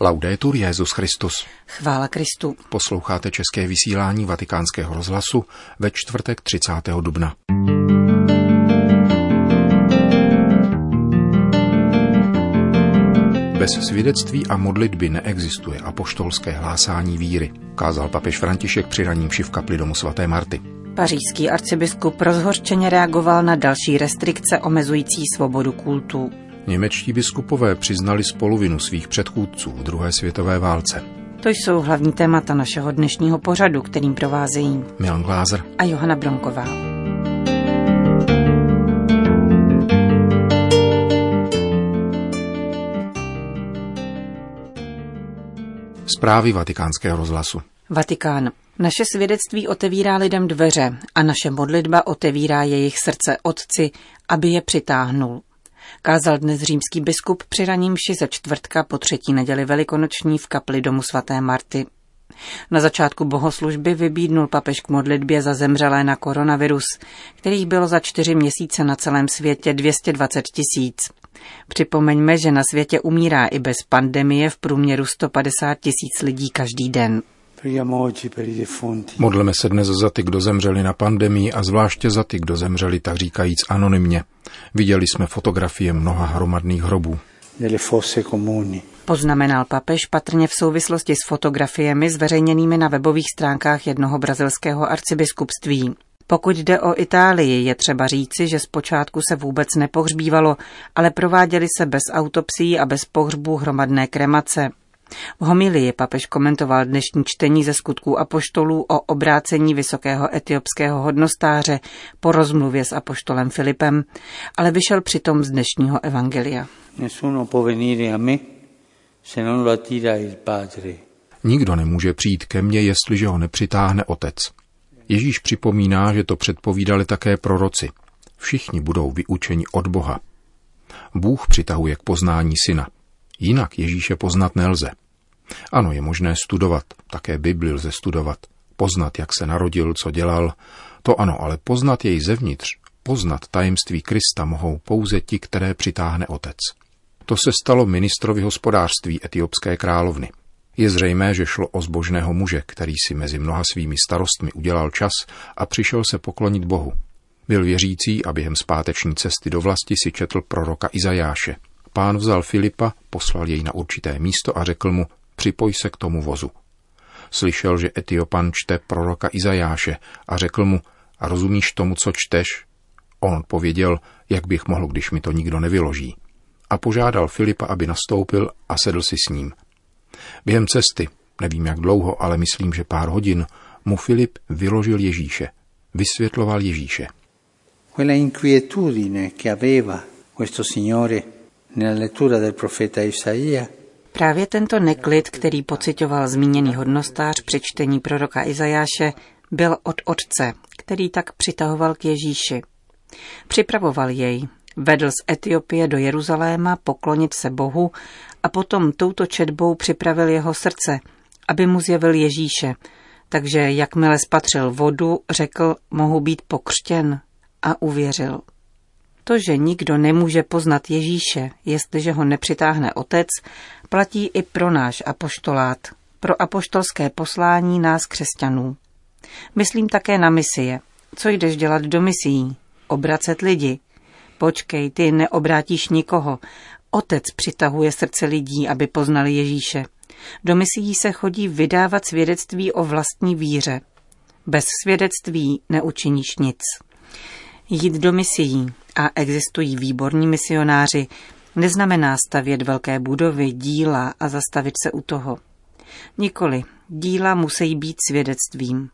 Laudetur Jezus Christus. Chvála Kristu. Posloucháte české vysílání Vatikánského rozhlasu ve čtvrtek 30. dubna. Bez svědectví a modlitby neexistuje apoštolské hlásání víry, kázal papež František při raním v kapli domu svaté Marty. Pařížský arcibiskup rozhorčeně reagoval na další restrikce omezující svobodu kultu. Němečtí biskupové přiznali spoluvinu svých předchůdců v druhé světové válce. To jsou hlavní témata našeho dnešního pořadu, kterým provázejí Milan Glázer a Johana Bronková. Zprávy vatikánského rozhlasu. Vatikán. Naše svědectví otevírá lidem dveře a naše modlitba otevírá jejich srdce Otci, aby je přitáhnul. Kázal dnes římský biskup při raním mši ze čtvrtka po třetí neděli velikonoční v kapli domu svaté Marty. Na začátku bohoslužby vybídnul papež k modlitbě za zemřelé na koronavirus, kterých bylo za čtyři měsíce na celém světě 220 tisíc. Připomeňme, že na světě umírá i bez pandemie v průměru 150 tisíc lidí každý den. Modleme se dnes za ty, kdo zemřeli na pandemii a zvláště za ty, kdo zemřeli tak říkajíc anonymně. Viděli jsme fotografie mnoha hromadných hrobů. Poznamenal papež patrně v souvislosti s fotografiemi zveřejněnými na webových stránkách jednoho brazilského arcibiskupství. Pokud jde o Itálii, je třeba říci, že zpočátku se vůbec nepohřbívalo, ale prováděly se bez autopsí a bez pohřbů hromadné kremace. V homilii papež komentoval dnešní čtení ze skutků apoštolů o obrácení vysokého etiopského hodnostáře po rozmluvě s apoštolem Filipem, ale vyšel přitom z dnešního evangelia. Nikdo nemůže přijít ke mně, jestliže ho nepřitáhne otec. Ježíš připomíná, že to předpovídali také proroci. Všichni budou vyučeni od Boha. Bůh přitahuje k poznání syna. Jinak Ježíše poznat nelze. Ano, je možné studovat, také Bibli lze studovat, poznat, jak se narodil, co dělal, to ano, ale poznat jej zevnitř, poznat tajemství Krista mohou pouze ti, které přitáhne otec. To se stalo ministrovi hospodářství etiopské královny. Je zřejmé, že šlo o zbožného muže, který si mezi mnoha svými starostmi udělal čas a přišel se poklonit Bohu. Byl věřící a během zpáteční cesty do vlasti si četl proroka Izajáše. Pán vzal Filipa, poslal jej na určité místo a řekl mu, připoj se k tomu vozu. Slyšel, že Etiopan čte proroka Izajáše a řekl mu, a rozumíš tomu, co čteš? On odpověděl, jak bych mohl, když mi to nikdo nevyloží. A požádal Filipa, aby nastoupil a sedl si s ním. Během cesty, nevím jak dlouho, ale myslím, že pár hodin, mu Filip vyložil Ježíše. Vysvětloval Ježíše. Quella inquietudine che aveva questo signore Právě tento neklid, který pocitoval zmíněný hodnostář při čtení proroka Izajáše, byl od otce, který tak přitahoval k Ježíši. Připravoval jej, vedl z Etiopie do Jeruzaléma poklonit se Bohu a potom touto četbou připravil jeho srdce, aby mu zjevil Ježíše. Takže jakmile spatřil vodu, řekl, mohu být pokřtěn a uvěřil. To, že nikdo nemůže poznat Ježíše, jestliže ho nepřitáhne otec, platí i pro náš apoštolát, pro apoštolské poslání nás křesťanů. Myslím také na misie. Co jdeš dělat do misií? Obracet lidi. Počkej, ty neobrátíš nikoho. Otec přitahuje srdce lidí, aby poznali Ježíše. Do misií se chodí vydávat svědectví o vlastní víře. Bez svědectví neučiníš nic. Jít do misií, a existují výborní misionáři, neznamená stavět velké budovy, díla a zastavit se u toho. Nikoli, díla musí být svědectvím.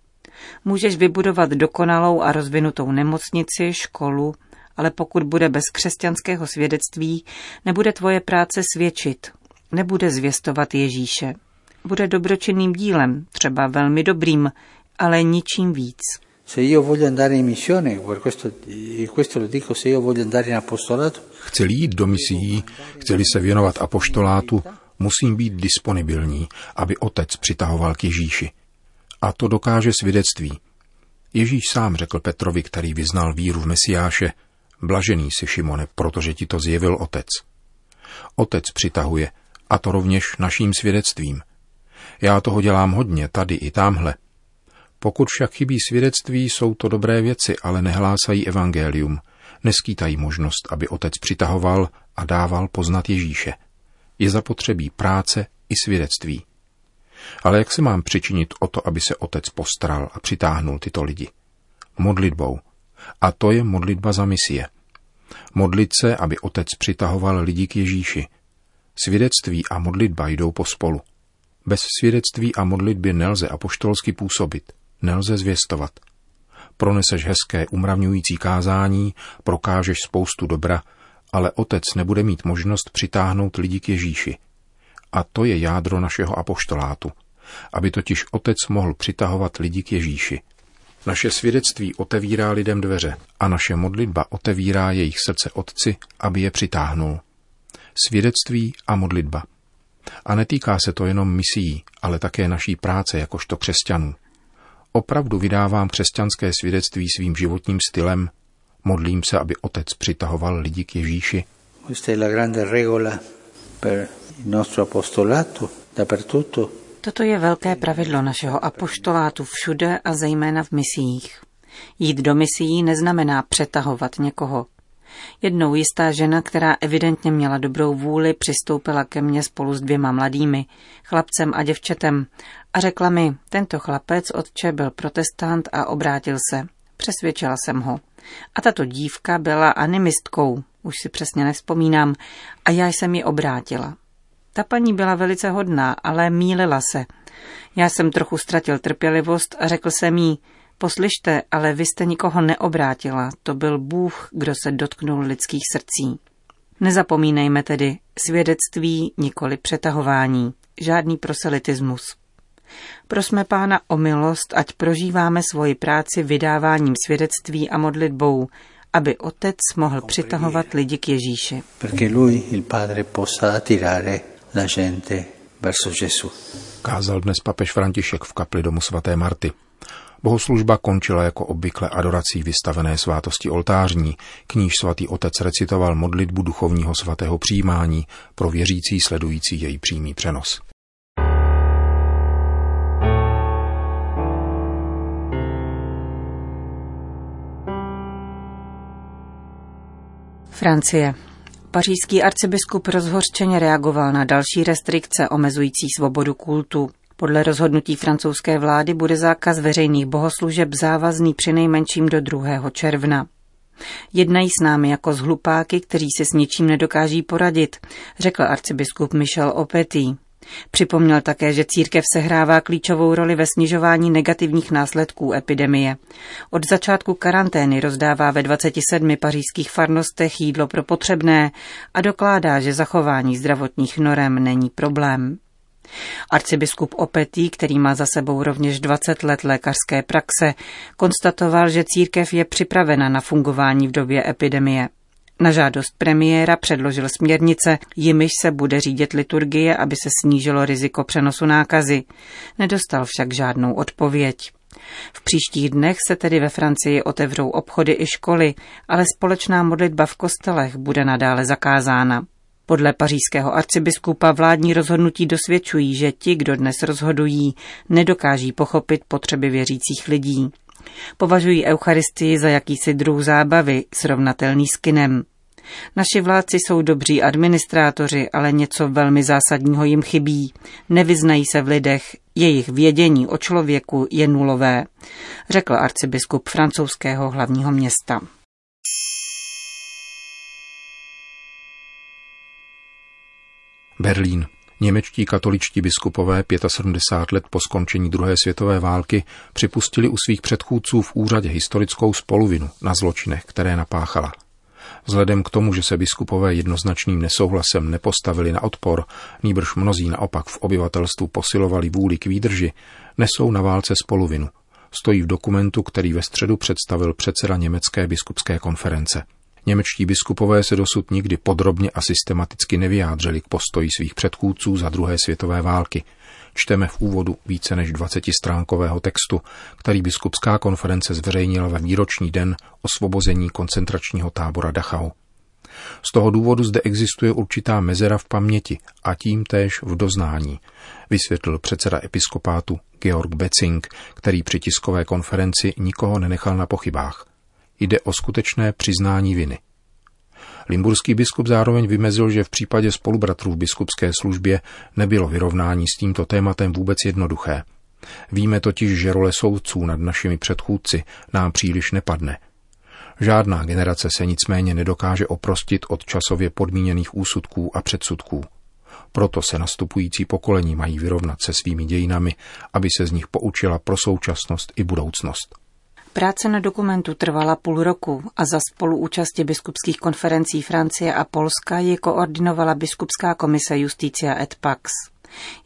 Můžeš vybudovat dokonalou a rozvinutou nemocnici, školu, ale pokud bude bez křesťanského svědectví, nebude tvoje práce svědčit, nebude zvěstovat Ježíše. Bude dobročinným dílem, třeba velmi dobrým, ale ničím víc. Apostolato. Chci jít do misií, chci se věnovat apoštolátu, musím být disponibilní, aby otec přitahoval k Ježíši. A to dokáže svědectví. Ježíš sám řekl Petrovi, který vyznal víru v Mesiáše, blažený si Šimone, protože ti to zjevil otec. Otec přitahuje A to rovněž naším svědectvím. Já toho dělám hodně, tady i tamhle. Pokud však chybí svědectví, jsou to dobré věci, ale nehlásají evangelium. Neskýtají možnost, aby otec přitahoval a dával poznat Ježíše. Je zapotřebí práce i svědectví. Ale jak se mám přičinit o to, aby se otec postaral a přitáhnul tyto lidi? Modlitbou. A to je modlitba za misie. Modlit se, aby otec přitahoval lidi k Ježíši. Svědectví a modlitba jdou pospolu. Bez svědectví a modlitby nelze apoštolsky působit, nelze zvěstovat. Proneseš hezké umravňující kázání, prokážeš spoustu dobra, ale otec nebude mít možnost přitáhnout lidi k Ježíši. A to je jádro našeho apoštolátu, aby totiž otec mohl přitahovat lidi k Ježíši. Naše svědectví otevírá lidem dveře a naše modlitba otevírá jejich srdce Otci, aby je přitáhnul. Svědectví a modlitba. A netýká se to jenom misií, ale také naší práce jakožto křesťanů. Opravdu vydávám křesťanské svědectví svým životním stylem, modlím se, aby Otec přitahoval lidi k Ježíši. Questa è la grande regola per il nostro apostolato dappertutto. Toto je velké pravidlo našeho apoštolátu všude a zejména v misiích. Jít do misií neznamená přetahovat někoho. Jednou jistá žena, která evidentně měla dobrou vůli, přistoupila ke mně spolu s dvěma mladými, chlapcem a děvčetem, a řekla mi, tento chlapec otče byl protestant a obrátil se. Přesvědčila jsem ho. A tato dívka byla animistkou, už si přesně nevzpomínám, a já jsem ji obrátila. Ta paní byla velice hodná, ale mílila se. Já jsem trochu ztratil trpělivost a řekl jsem jí, poslyšte, ale vy jste nikoho neobrátila, to byl Bůh, kdo se dotknul lidských srdcí. Nezapomínejme tedy, svědectví nikoli přetahování, žádný proselitismus. Prosme pána o milost, ať prožíváme svoji práci vydáváním svědectví a modlitbou, aby otec mohl přitahovat lidi k Ježíši. Perché lui, il padre, possa attirare la gente verso Gesù. Kázal dnes papež František v kapli domu svaté Marty. Bohoslužba končila jako obvykle adorací vystavené svátosti oltářní, k níž svatý otec recitoval modlitbu duchovního svatého přijímání pro věřící sledující její přímý přenos. Francie. Pařížský arcibiskup rozhořčeně reagoval na další restrikce omezující svobodu kultu. Podle rozhodnutí francouzské vlády bude zákaz veřejných bohoslužeb závazný při nejmenším do 2. června. Jednají s námi jako s hlupáky, kteří se s ničím nedokáží poradit, řekl arcibiskup Michel Opetý. Připomněl také, že církev sehrává klíčovou roli ve snižování negativních následků epidemie. Od začátku karantény rozdává ve 27 pařížských farnostech jídlo pro potřebné a dokládá, že zachování zdravotních norem není problém. Arcibiskup Opetý, který má za sebou rovněž 20 let lékařské praxe, konstatoval, že církev je připravena na fungování v době epidemie. Na žádost premiéra předložil směrnice, jimiž se bude řídit liturgie, aby se snížilo riziko přenosu nákazy. Nedostal však žádnou odpověď. V příštích dnech se tedy ve Francii otevřou obchody i školy, ale společná modlitba v kostelech bude nadále zakázána. Podle pařížského arcibiskupa vládní rozhodnutí dosvědčují, že ti, kdo dnes rozhodují, nedokáží pochopit potřeby věřících lidí. Považují Eucharistii za jakýsi druh zábavy, srovnatelný s kinem. Naši vládci jsou dobří administrátoři, ale něco velmi zásadního jim chybí. Nevyznají se v lidech, jejich vědění o člověku je nulové, řekl arcibiskup francouzského hlavního města. Berlín. Němečtí katoličtí biskupové 75 let po skončení druhé světové války připustili u svých předchůdců v úřadě historickou spoluvinu na zločinech, které napáchala. Vzhledem k tomu, že se biskupové jednoznačným nesouhlasem nepostavili na odpor, nýbrž mnozí naopak v obyvatelstvu posilovali vůli k výdrži, nesou na válce spoluvinu. Stojí v dokumentu, který ve středu představil předseda Německé biskupské konference. Němečtí biskupové se dosud nikdy podrobně a systematicky nevyjádřili k postoji svých předchůdců za druhé světové války. Čteme v úvodu více než 20 stránkového textu, který biskupská konference zveřejnila ve výroční den osvobození koncentračního tábora Dachau. Z toho důvodu zde existuje určitá mezera v paměti a tím též v doznání, vysvětlil předseda episkopátu Georg Becing, který při tiskové konferenci nikoho nenechal na pochybách. Jde o skutečné přiznání viny. Limburský biskup zároveň vymezil, že v případě spolubratrů v biskupské službě nebylo vyrovnání s tímto tématem vůbec jednoduché. Víme totiž, že role soudců nad našimi předchůdci nám příliš nepadne. Žádná generace se nicméně nedokáže oprostit od časově podmíněných úsudků a předsudků. Proto se nastupující pokolení mají vyrovnat se svými dějinami, aby se z nich poučila pro současnost i budoucnost. Práce na dokumentu trvala půl roku a za spoluúčasti biskupských konferencí Francie a Polska ji koordinovala biskupská komise Justicia et Pax.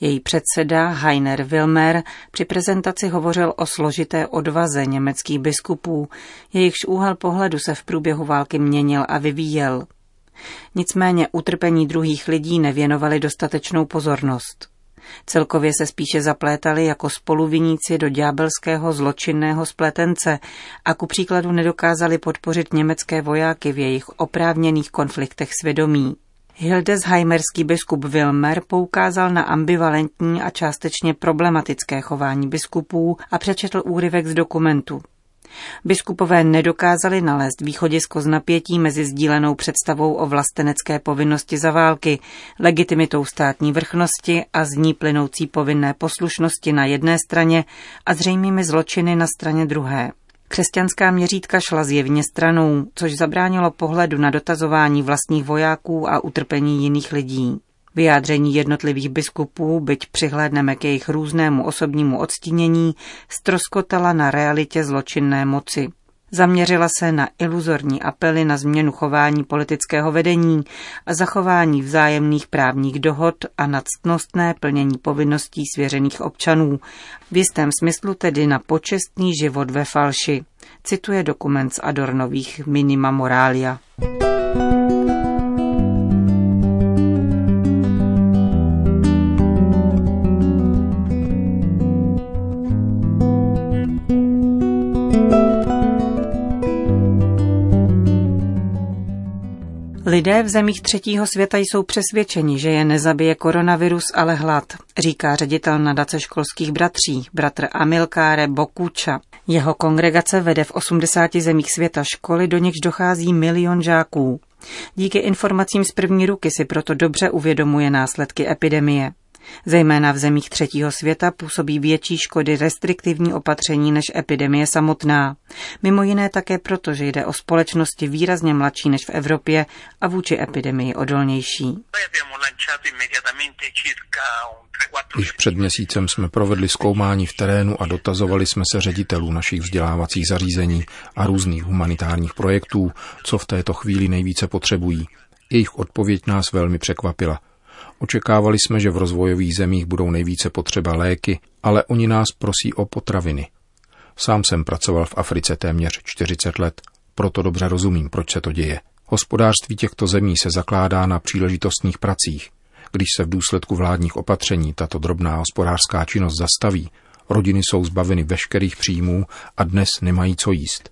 Její předseda Heiner Wilmer při prezentaci hovořil o složité odvaze německých biskupů, jejichž úhel pohledu se v průběhu války měnil a vyvíjel. Nicméně utrpení druhých lidí nevěnovali dostatečnou pozornost. Celkově se spíše zaplétali jako spoluviníci do ďábelského zločinného spletence a ku příkladu nedokázali podpořit německé vojáky v jejich oprávněných konfliktech svědomí. Hildesheimerský biskup Wilmer poukázal na ambivalentní a částečně problematické chování biskupů a přečetl úryvek z dokumentu. Biskupové nedokázali nalézt východisko z napětí mezi sdílenou představou o vlastenecké povinnosti za války, legitimitou státní vrchnosti a z ní plynoucí povinné poslušnosti na jedné straně a zřejmými zločiny na straně druhé. Křesťanská měřítka šla zjevně stranou, což zabránilo pohledu na dotazování vlastních vojáků a utrpení jiných lidí. Vyjádření jednotlivých biskupů, byť přihlédneme k jejich různému osobnímu odstínění, stroskotala na realitě zločinné moci. Zaměřila se na iluzorní apely na změnu chování politického vedení a zachování vzájemných právních dohod a nadstnostné plnění povinností svěřených občanů, v jistém smyslu tedy na počestný život ve falši, cituje dokument z Adornových Minima Moralia. Lidé v zemích třetího světa jsou přesvědčeni, že je nezabije koronavirus, ale hlad, říká ředitel nadace školských bratří, bratr Amilkáre Bokuča. Jeho kongregace vede v 80 zemích světa školy, do nichž dochází milion žáků. Díky informacím z první ruky si proto dobře uvědomuje následky epidemie. Zejména v zemích třetího světa působí větší škody restriktivní opatření než epidemie samotná. Mimo jiné také proto, že jde o společnosti výrazně mladší než v Evropě a vůči epidemii odolnější. Již před měsícem jsme provedli zkoumání v terénu a dotazovali jsme se ředitelů našich vzdělávacích zařízení a různých humanitárních projektů, co v této chvíli nejvíce potřebují. Jejich odpověď nás velmi překvapila – Očekávali jsme, že v rozvojových zemích budou nejvíce potřeba léky, ale oni nás prosí o potraviny. Sám jsem pracoval v Africe téměř 40 let, proto dobře rozumím, proč se to děje. Hospodářství těchto zemí se zakládá na příležitostných pracích. Když se v důsledku vládních opatření tato drobná hospodářská činnost zastaví, rodiny jsou zbaveny veškerých příjmů a dnes nemají co jíst.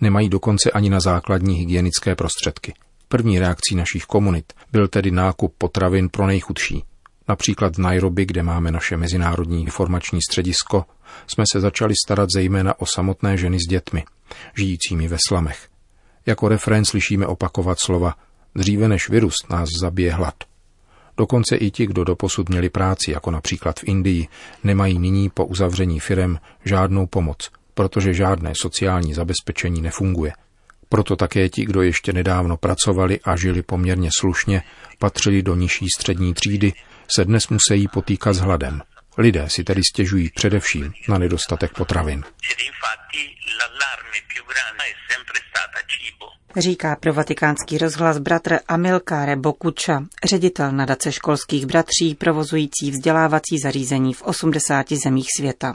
Nemají dokonce ani na základní hygienické prostředky. První reakcí našich komunit byl tedy nákup potravin pro nejchudší. Například v Nairobi, kde máme naše mezinárodní informační středisko, jsme se začali starat zejména o samotné ženy s dětmi, žijícími ve slamech. Jako referent slyšíme opakovat slova dříve než virus nás zabije hlad. Dokonce i ti, kdo doposud měli práci, jako například v Indii, nemají nyní po uzavření firem žádnou pomoc, protože žádné sociální zabezpečení nefunguje – proto také ti, kdo ještě nedávno pracovali a žili poměrně slušně, patřili do nižší střední třídy, se dnes musí potýkat s hladem. Lidé si tedy stěžují především na nedostatek potravin. Říká pro vatikánský rozhlas bratr Amilkáre Bokuča, ředitel nadace školských bratří provozující vzdělávací zařízení v 80 zemích světa.